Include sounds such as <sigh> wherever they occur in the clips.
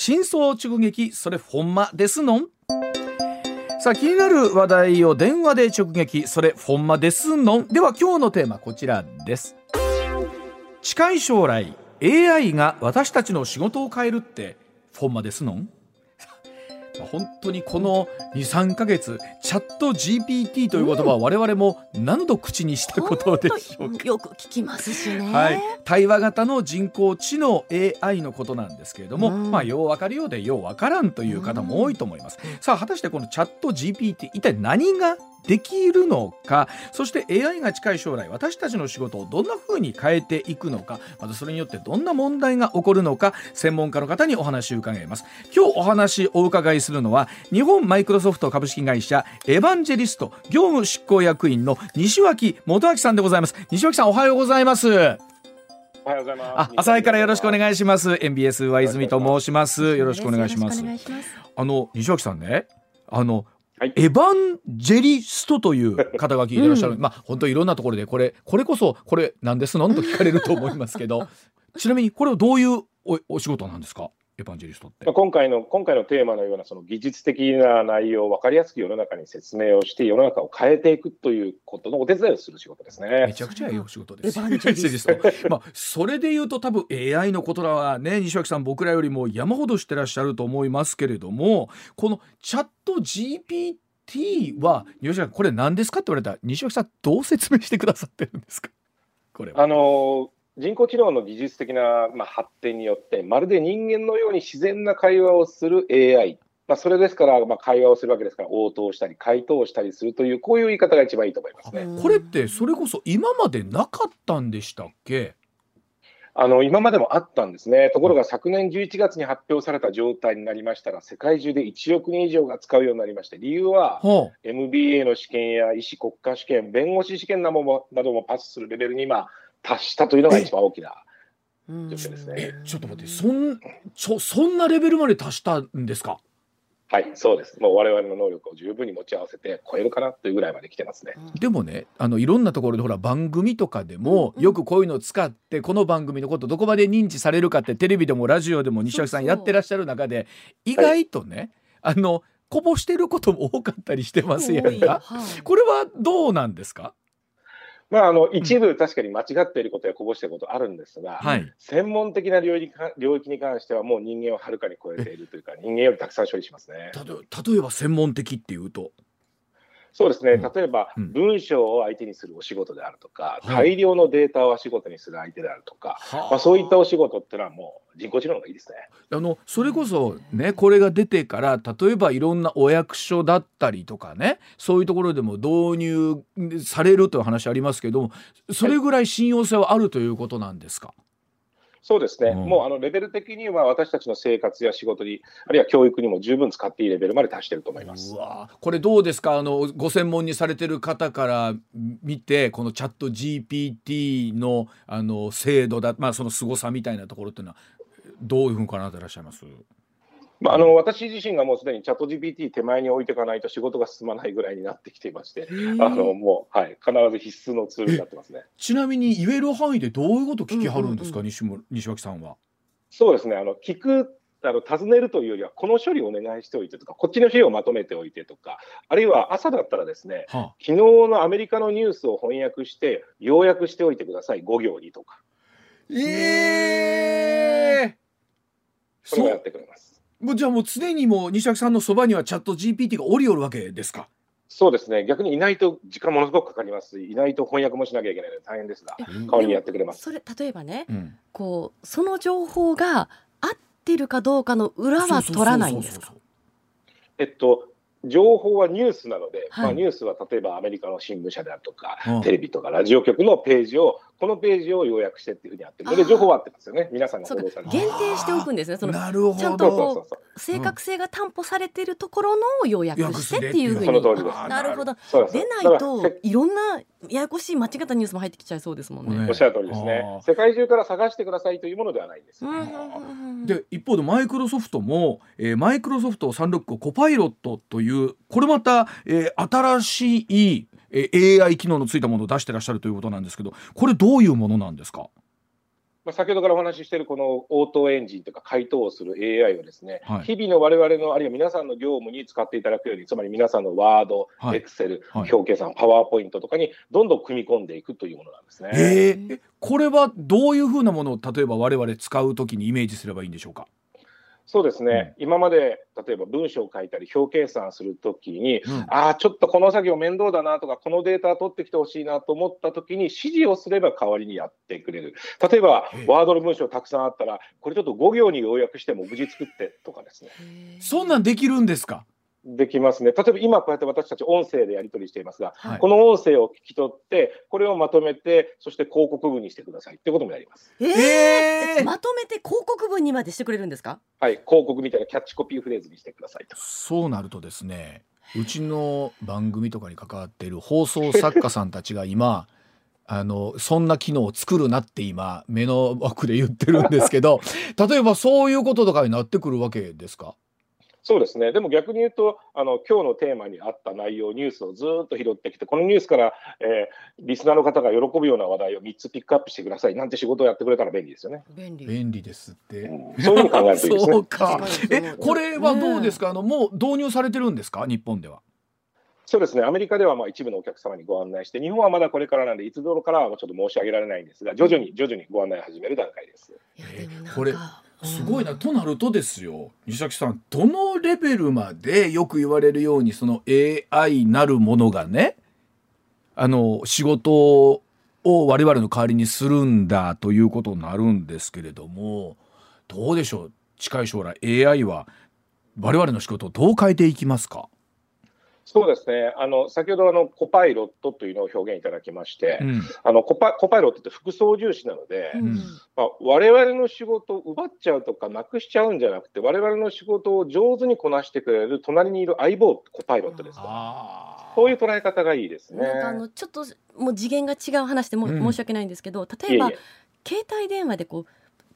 真相直撃それほんまですのん？さあ気になる話題を電話で直撃それほんまですのん？では今日のテーマこちらです。近い将来 AI が私たちの仕事を変えるってほんまですのん？本当にこの23ヶ月チャット GPT という言葉は我々も何度口にしたことでしょうか、よく聞きますしね。はい、対話型の人工知能 AI のことなんですけれども、うん。まあようわかるようでようわからんという方も多いと思います、さあ果たしてこのチャット GPT 一体何ができるのか？そして AI が近い将来私たちの仕事をどんな風に変えていくのか？またそれによってどんな問題が起こるのか？専門家の方にお話を伺います今日お話をお伺いするのは日本マイクロソフト株式会社エヴァンジェリスト業務執行役員の西脇元明さんでございます西脇さんおはようございますおはようございます。あ、朝早からよろしくおい願いします。MBS は泉と申します。よろしくお願いしますよろくお。願いします。あの西脇さんね、あの、はい。エヴァンジェリストという肩書きいらっしゃる。まあ本当いろんなところでこれこれこそこれなんですの？んと聞かれると思いますけど、<laughs> ちなみにこれはどういうおお仕事なんですか、エヴァンジェリストってまあ、。今回の今回のテーマのようなその技術的な内容を分かりやすく世の中に説明をして世の中を変えていくということのお手伝いをする仕事ですめね。ちゃくちゃいいお仕事です。エヴァンジェリスト。<laughs> まあそれで言うと多分 AI のことらはね西脇さん僕らよりも山ほどしてらっしゃると思いますけれどもこのチャット GPT は西脇さんこれ何ですかって言われたら西脇さんどう説明してくださってるんですか？これは。あの人工知能の技術的な、まあ、発展によってまるで人間のように自然な会話をする AI、まあ、それですから、まあ、会話をするわけですから応答したり回答したりするというこういう言い方が一番いいと思いますね。これってそれこそ今までなかったんでしたっけ？あの今までもあったんですね、ところが昨年11月に発表された状態になりましたら、世界中で1億人以上が使うようになりまして、理由は、は MBA の試験や医師国家試験、弁護士試験などもなどもパスするレベルに今、達したというのが一番大きな。うん状況ですねちょっと待ってそんちょそんなレベルまで達したんですか？はい、そうです。もう我々の能力を十分に持ち合わせて超えるかなというぐらいまで来てますね。でもねあのいろんなところでほら番組とかでも、よくこういうのを使ってこの番組のことどこまで認知されるかってテレビでもラジオでも西脇さんやってらっしゃる中で意外とね、あのこぼしてることも多かったりしてますやんか。はいこれはどうなんですか？まあ、あの一部確かに間違っていることやこぼしていることあるんですが、はい。専門的な領域か領域に関してはもう人間をはるかに超えているというか、人間よりたくさん処理しますね。例えば専門的っていうと？そうですね、うん。例えば、うん。文章を相手にするお仕事であるとか、はい。大量のデータをお仕事にする相手であるとか、まあ、そういったお仕事っていうのはもう人工知能がいいですね。あのそれこそねこれが出てから例えばいろんなお役所だったりとかねそういうところでも導入されるという話ありますけどもそれぐらい信用性はあるということなんですか、そうですね、うん。もうあのレベル的には私たちの生活や仕事に、あるいは教育にも十分使っていいレベルまで達していると思います。これどうですか？あのご専門にされてる方から見てこのチャット GPT のあの精度だ、まあ、その凄さみたいなところっていうのはどういうふうにかなってらっしゃいます？まあ、あの私自身がもうすでにチャット GPT 手前に置いていかないと仕事が進まないぐらいになってきていまして、あのもう、はい、必ず必須のツールになってますね。ちなみに言える範囲でどういうこと聞きはるんですか、うんうん西村西脇さんは。そうですね、あの聞くあの尋ねるというよりは、この処理をお願いしておいてとか、こっちの資料をまとめておいてとか、あるいは朝だったらですね、は昨日のアメリカのニュースを翻訳して、要約しておいてください、5行にとか、ええそれをやってくれます。もうじゃあもう常にもう西脇さんのそばにはチャット GPT がおりおるわけですか？そうですね、逆にいないと時間ものすごくかかりますし、いないと翻訳もしなきゃいけないので大変ですが、代わりにやってくれます。それ例えばね、うん、こうその情報が合ってるかどうかの裏は取らないんですか？えっと、情報はニュースなので、はいまあ、ニュースは例えばアメリカの新聞社であるとか、うんテレビとかラジオ局のページを、このページを要約してっていうふうにやってるので、情報は合ってますよね、皆さんがそうか。報道されて限定しておくんですね。そのなるほど。ちゃんとこそう正確性が担保されているところのを要約してっていうふうに。その通りです。なるほど。そうです。でないとせいろんなややこしい間違ったニュースも入ってきちゃいそうですもんね。ねおっしゃる通りですね。世界中から探してくださいというものではないんです。うんうんうんうん。で一方でマイクロソフトも、えーマイクロソフト365コパイロットというこれまた、えー新しい、えー AI 機能のついたものを出してらっしゃるということなんですけどこれどういうものなんですか？まあ、先ほどからお話ししているこの応答エンジンとか回答をする AI をですね、はい。日々の我々のあるいは皆さんの業務に使っていただくように、つまり皆さんのワード、はい。エクセル、はい。表計算、パワーポイントとかにどんどん組み込んでいくというものなんですね。えー。えこれはどういうふうなものを例えば我々使うときにイメージすればいいんでしょうか？そうですね、今まで例えば文章を書いたり、表計算するときに、うん。ああ、ちょっとこの作業面倒だなとか、このデータ取ってきてほしいなと思ったときに、指示をすれば代わりにやってくれる。例えばええ、ワードの文章たくさんあったら、これちょっと5行に要約しても無事作ってとかですね。そんなんできるんですか？できますね。例えば今こうやって私たち音声でやり取りしていますが、はいこの音声を聞き取って、これをまとめて、そして広告文にしてくださいってこともやります。ええーーまとめて広告文にまでしてくれるんですか？はい、広告みたいなキャッチコピーフレーズにしてくださいと。そうなるとですねうちの番組とかに関わっている放送作家さんたちが今 <laughs> あのそんな機能を作るなって今目の奥で言ってるんですけど <laughs> 例えばそういうこととかになってくるわけですか？そうですね。でも逆に言うと、あの今日のテーマに合った内容、ニュースをずーっと拾ってきて、このニュースから、えーリスナーの方が喜ぶような話題を3つピックアップしてくださいなんて仕事をやってくれたら便利ですよね。便利。便利ですって。うんそういうふうに考えるといいですねそう。かえこれはどうですか、あのもう導入されてるんですか？日本では。そうですね、アメリカではまあ一部のお客様にご案内して、日本はまだこれからなんで、いつ頃からはちょっと申し上げられないんですが、徐々に徐々にご案内を始める段階です。いやでもなんかこれすごいな、となるとですよ西崎さんどのレベルまでよく言われるようにその AI なるものがねあの仕事を我々の代わりにするんだということになるんですけれどもどうでしょう？近い将来 AI は我々の仕事をどう変えていきますか、そうですね、あの先ほどあのコパイロットというのを表現いただきまして、うん。あのコパコパイロットって副操縦士なので、うん。まあ、我々の仕事を奪っちゃうとかなくしちゃうんじゃなくて、我々の仕事を上手にこなしてくれる隣にいる相棒、コパイロットですと。あー。そういう捉え方がいいですね。なんかあのちょっともう次元が違う話でもうん。申し訳ないんですけど、例えば携帯電話でこう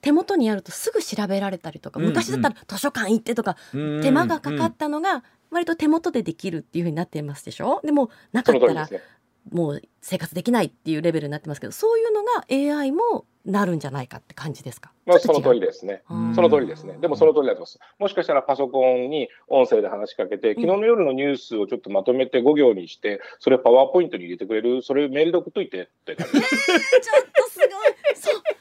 手元にあるとすぐ調べられたりとか、うん。うん昔だったら図書館行ってとか、うん。手間がかかったのが割と手元でできるっていう風になってますでしょ？でもなかったら。もう生活できないっていうレベルになってますけどそういうのが AI もなるんじゃないかって感じですか？まあ、その通りですね。うんその通りですね。でもその通りだと思います。もしかしたらパソコンに音声で話しかけて、昨日の夜のニュースをちょっとまとめて5行にして、それをパワーポイントに入れてくれる、それメールで送っといてって感じ。<laughs> ちょっとすごい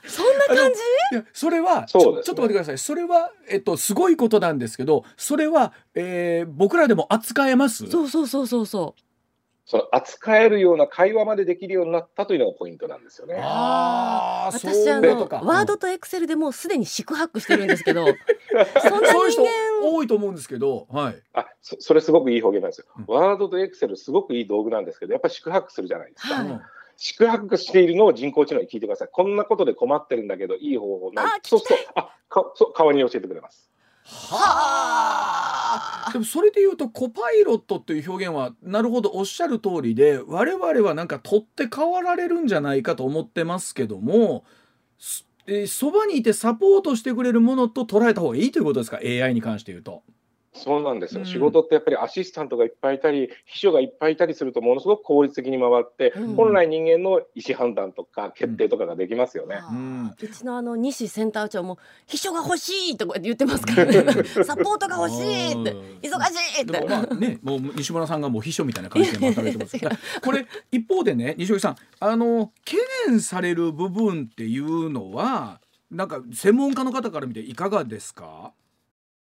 そそんな感じ？いやそれはちょちょっと待ってください。それは、えっと、すごいことなんですけどそれは、えー僕らでも扱えます？そうそうそうそうそう。その扱えるような会話までできるようになったというのがポイントなんですよね。あー私そうあのワードとエクセルでもうすでに四苦八苦してるんですけど <laughs> そんなそういう人人間多いと思うんですけど、はい、あそそれすごくいい表現なんですよ。うん。ワードとエクセルすごくいい道具なんですけど、やっぱり宿泊するじゃないですか。はいうん宿泊しているのを人工知能に聞いてください。こんなことで困ってるんだけど、いい方法なんあそうすると、あかそう代わりに教えてくれます。はあでもそれで言うとコパイロットっていう表現はなるほどおっしゃる通りで我々はなんか取って代わられるんじゃないかと思ってますけどもそえーそばにいてサポートしてくれるものと捉えた方がいいということですか？AI に関して言うと。そうなんですよ、うん。仕事ってやっぱりアシスタントがいっぱいいたり、秘書がいっぱいいたりすると、ものすごく効率的に回って、うん。本来人間の意思判断とか決定とかができますよね。うん。うちのあの西センター長も秘書が欲しいとか言ってますからね <laughs> サポートが欲しいって忙しいって。でもまあね、もう西村さんがもう秘書みたいな感じで働いてます。これ一方でね、西岡さん、あの懸念される部分っていうのは、なんか専門家の方から見ていかがですか？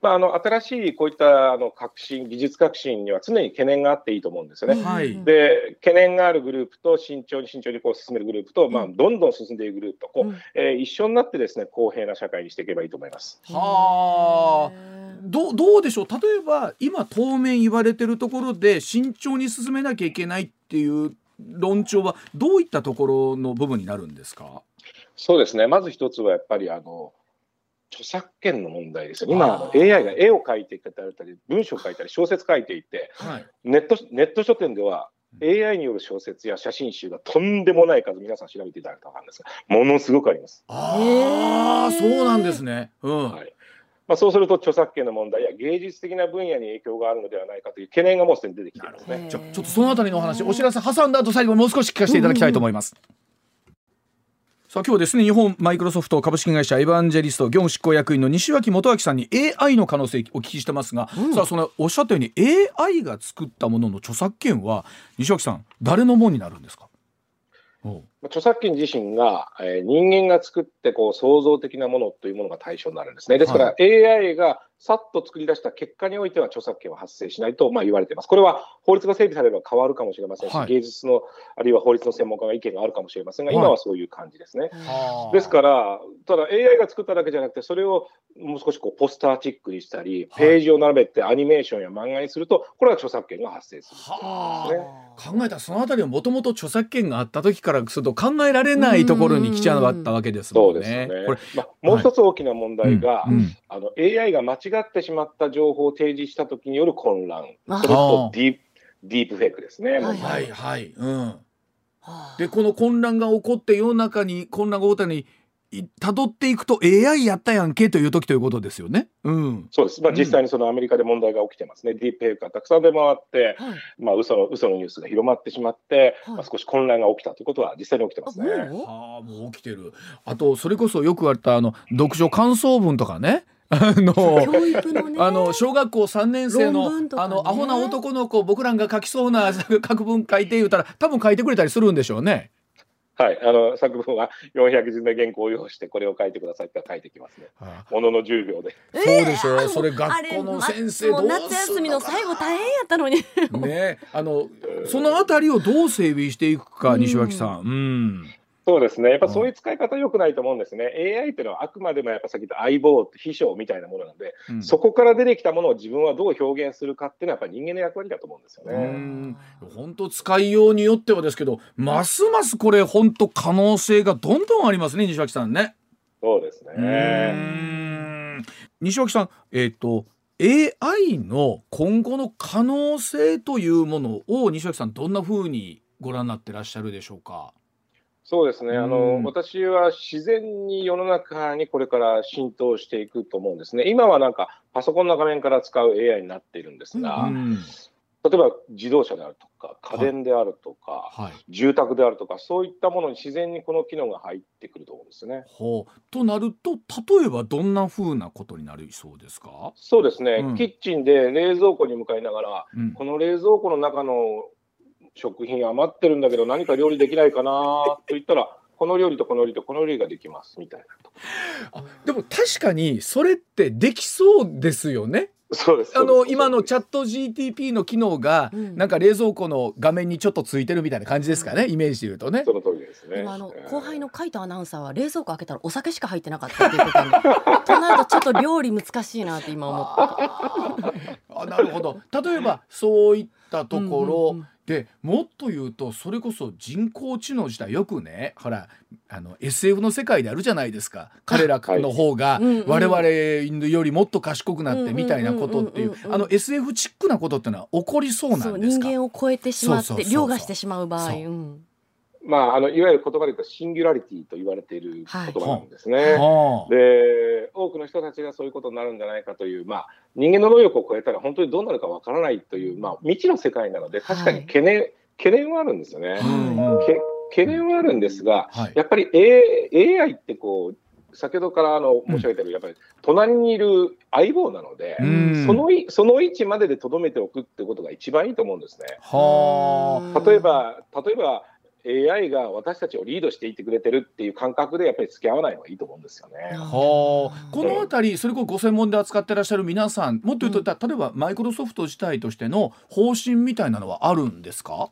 まあ、あの新しいこういったあの革新、技術革新には常に懸念があっていいと思うんですよね。はい。で懸念があるグループと慎重に慎重にこう進めるグループと、まあ、どんどん進んでいくグループとこう、うん。えー一緒になってですね公平な社会にしていけばいいと思います。はあ。へー。どうどうでしょう？例えば今当面言われてるところで慎重に進めなきゃいけないっていう論調はどういったところの部分になるんですか？そうですね。まず一つはやっぱりあの著作権の問題ですよ。今 AI が絵を描いていたり文章を書いたり小説書いていてはい。ネットネット書店では AI による小説や写真集がとんでもない数皆さん調べていただくと分かるんです。がものすごくあります。ああそうなんですね。うん、はい。まあ、そうすると著作権の問題や芸術的な分野に影響があるのではないかという懸念がもうすでに出てきていますね。じゃあちょっとそのあたりのお話お知らせ挟んだ後最後にもう少し聞かせていただきたいと思います。さあ今日はですね日本マイクロソフト株式会社エヴァンジェリスト業務執行役員の西脇元明さんに AI の可能性お聞きしてますが、さあそのおっしゃったように AI が作ったものの著作権は西脇さん誰のもんになるんですか？著作権自身が、えー人間が作ってこう創造的なものというものが対象になるんですね。ですから、AI がさっと作り出した結果においては著作権は発生しないとまあ言われています。これは法律が整備されれば変わるかもしれませんし、はい。芸術のあるいは法律の専門家が意見があるかもしれませんが、はい。今はそういう感じですね。はあ。ですから、ただ AI が作っただけじゃなくて、それをもう少しこうポスターチックにしたり、ページを並べてアニメーションや漫画にすると、これは著作権が発生する。はね。あ。考えたらそのあたりはもともと著作権があった時からすると考えられないところに来ちゃったわけですもんそうですよね。。ねこれまあ、もう一つ大きな問題が、うんうん。あの AI が間違ってしまった情報を提示した時による混乱、あそれとディープディープフェイクですね。はいはい。はい、うん、はあ。でこの混乱が起こって世の中に混乱が起こったのにい辿っていくと AI やったやんけという時ということですよね。うん、そうです。まあ、うん実際にそのアメリカで問題が起きてますね。ディープフェイクがたくさん出回って、はいまあ、嘘の、嘘のニュースが広まってしまって、はいまあ、少し混乱が起きたということは実際に起きてますね。あもう？はあもう起きてる。あとそれこそよくあったあの読書感想文とかね。<laughs> あの教育のねあの小学校3年生の、ねあのアホな男の子僕らが書きそうな <laughs> 作文書いて言うたら多分書いてくれたりするんでしょうね。はい。あの、作文は400字の原稿を用意して、これを書いてくださいって書いてきますね。はものの10秒で。そうでしょえーそれ学校の先生どうすんのかな夏休みの最後大変やったのにあねあのそのあたりをどう整備していくか西脇さん。うんそうですね。やっぱそういう使い方良くないと思うんですね。AI っていうのはあくまでもやっぱさっき言った相棒、秘書みたいなものなんで、うんそこから出てきたものを自分はどう表現するかっていうのはやっぱり人間の役割だと思うんですようね。ん本当使いようによってはですけどますますこれ本当可能性がどんどんありますね西脇さんね。そうですうね。ん西脇さんえっ、と AI の今後の可能性というものを西脇さんどんな風にご覧になってらっしゃるでしょうか？そうですね。あうんの、私は自然に世の中にこれから浸透していくと思うんですね。今はなんかパソコンの画面から使う AI になっているんですが、うん例えば自動車であるとか、家電であるとか、はい。住宅であるとか、そういったものに自然にこの機能が入ってくると思うんですよね。ほうとなると例えばどんな風なことになりそうですか？そうですね、うんキッチンで冷蔵庫に向かいながら、うんこの冷蔵庫の中の食品余ってるんだけど、何か料理できないかなと言ったら、この料理とこの料理とこの料理ができますみたいなと。あでも確かにそれってできそうですよね。そうです。あの今のチャャット GTP の機能がうんなんか冷蔵庫の画面にちょっとついてるみたいな感じですかねイメージで言うとねそ。の通りですね。あのえー後輩の海斗アナウンサーは冷蔵庫開けたらお酒しか入ってなかったっていうことで <laughs> となるとちょっと料理難しいなって今思って <laughs> あなるほど例えばそういったところ、うんうんうんでもっと言うとそれこそ人工知能自体よくねほらあの SF の世界であるじゃないですか。彼らの方が我々よりもっと賢くなってみたいなことっていうあの SF チックなことってのは起こりそうなんですか？人間を超えてしまって凌駕してしまう場合まあ、あのいわゆる言葉で言うとシンギュラリティと言われている言葉なんですね。はあ。で多くの人たちがそういうことになるんじゃないかという、まあ、人間の能力を超えたら本当にどうなるかわからないという、まあ、未知の世界なので確かに懸念,、懸念はあるんですよね。うんうんけ懸念はあるんですが、はい。やっぱり、A、AI ってこう先ほどからあの申し上げてる、やっぱり隣にいる相棒なので、うん。そのいその位置まででとどめておくってことが一番いいと思うんですね。はあ。例えば、例えば AI が私たちをリードしていってくれてるっていう感覚でやっぱり付き合わない方がいいと思うんですよね。はあ、この辺りそれこそご専門で扱ってらっしゃる皆さんもっと言うと、例えばマイクロソフト自体としての方針みたいなのはあるんですか？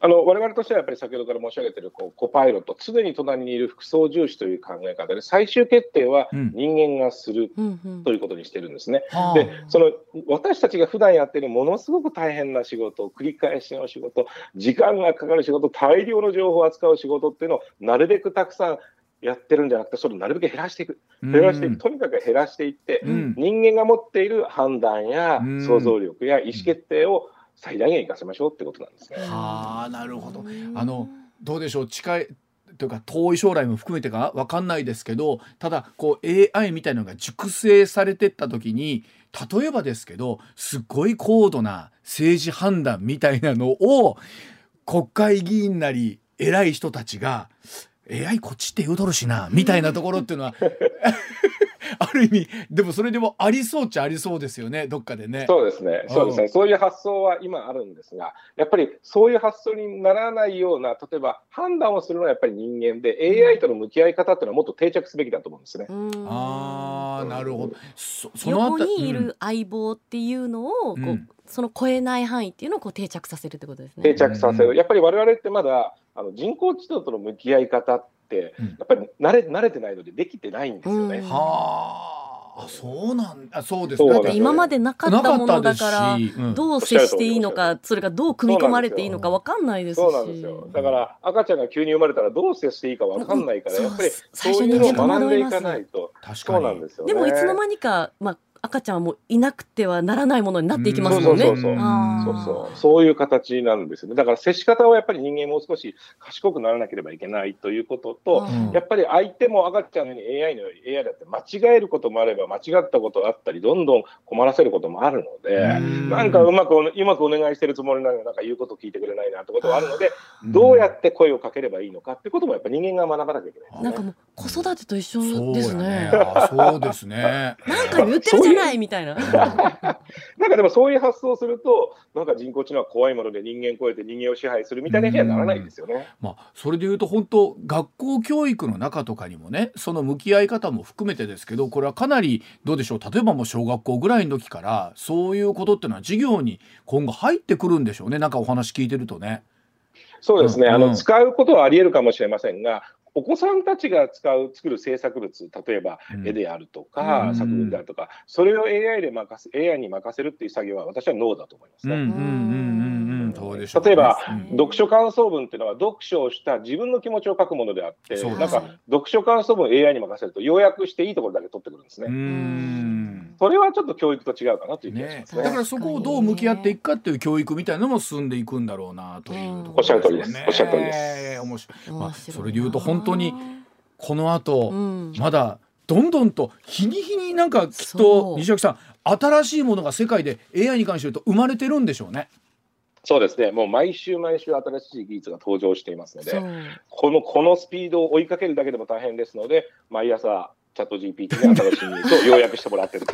あの我々としてはやっぱり先ほどから申し上げているこうコパイロット常に隣にいる副操重視という考え方で最終決定はうん。人間がするうんうん。ということにしてるんですね。はあ。でその私たちが普段やってるものすごく大変な仕事繰り返しの仕事時間がかかる仕事大量の情報を扱う仕事っていうのをなるべくたくさんやってるんじゃなくてそれをなるべく減らしていく。減らしていく。とにかく減らしていって、うん。人間が持っている判断やうん。想像力や意思決定を最大限活かせましょうってことなんですね。はあなるほど。うん。あのどうでしょう？近いというか遠い将来も含めてかわかんないですけどただこう AI みたいなのが熟成されてった時に例えばですけどすっごい高度な政治判断みたいなのを国会議員なり偉い人たちが AI こっちって言うとるしなみたいなところっていうのは <laughs> ある意味でもそれでもありそうっちゃありそうですよねどっかでね。そうですね、そうですね、そういう発想は今あるんですが、やっぱりそういう発想にならないような、例えば判断をするのはやっぱり人間で、AI との向き合い方っていうのはもっと定着すべきだと思うんですね。うん。あーなるほど。そその横にいうん。る相棒っていうのをこう、うん。その超えない範囲っていうのをこう定着させるってことですね。定着させうんる、やっぱり我々ってまだあの人工知能との向き合い方って、うん。やっぱり慣れ慣れてないので、できてないんですよね。うん。はあ、そうなんだ、そうです。そうだっだってて今までなかったものだからどう接していいのかそれがどう組み込まれていいのかわかんないですし。そうなんですよ。だから赤ちゃんが急に生まれたらどう接していいかわかんないから、うんやっぱりそういうのを学んでいかないと。確かそうなんに。ですよね。でもいつの間にか、まあ、赤ちゃんはもういなくてはならないものになっていきますもね。そうんそうそうそうそうそういう形なんですよね。だから接し方はやっぱり人間もう少し賢くならなければいけないということと、うんやっぱり相手も赤ちゃんのように AI のように AI だって間違えることもあれば間違ったことあったりどんどん困らせることもあるので、うんなんかうまくおうまくお願いしてるつもりなのになんか言うこと聞いてくれないなってことがあるので、どうやって声をかければいいのかってこともやっぱり人間が学ばなきゃいけないね。なんかもう子育てと一緒そうですね。やね。あそうですね。なんか言ってるじゃないみたいな。<laughs> なんかでもそういう発想をすると、なんか人工知能は怖いもので人間超えて人間を支配するみたいなにはならないですよね。まあそれで言うと本当学校教育の中とかにもねその向き合い方も含めてですけどこれはかなりどうでしょう例えばもう小学校ぐらいの時からそういうことっていうのは授業に今後入ってくるんでしょうねなんかお話聞いてるとね。そうですね、うんうんあの使うことはあり得るかもしれませんが、お子さんたちが使う作る制作物、例えばうん。絵であるとか、うん。作文であるとか、それを AI で任せ AI に任せるっていう作業は、私はノーだと思いますね。うんうんうんうんうん。そうでしょうね。例えばうん。読書感想文っていうのは、読書をした自分の気持ちを書くものであって、なんか読書感想文を AI に任せると、要約していいところだけ取ってくるんですうね。んそれはちょっと教育と違うかなという気がしねま、すね。だからそこをどう向き合っていくかっていう教育みたいなのも進んでいくんだろうなというところおっしゃる通りです。おっしゃる通りです。面白い。まあ面白いなそれで言うと本当にこの後、うん。まだどんどんと日に日になんかきっそとう。西脇さん新しいものが世界で AI に関して言うと生まれてるんでしょうね。そうですね、もう毎週毎週新しい技術が登場していますのでこのこのスピードを追いかけるだけでも大変ですので、毎朝、チャット GPT に新しいニュースを <laughs> 要約してもらってる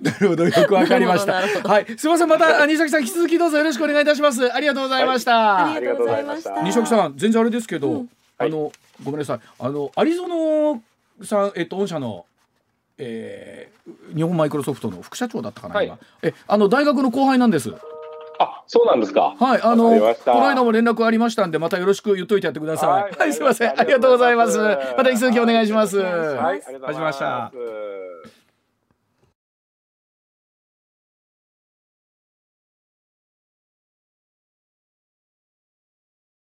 なるほどよくわかりました。はいすみませんまた西脇さん引き続きどうぞよろしくお願いいたします。ありがとうございました。ありがとうございました。西脇さん全然あれですけど、うんあのごめんなさいあのアリゾナさんえっと御社の、えー日本マイクロソフトの副社長だったかな、はい今えあの大学の後輩なんです。あそうなんですか。はいあわのこの間も連絡ありましたんでまたよろしく言っといてやってください。はいはい、すみませんあありりがとうございま。すすまた引き続きお願いします。はいはい、ありがとうございましたす。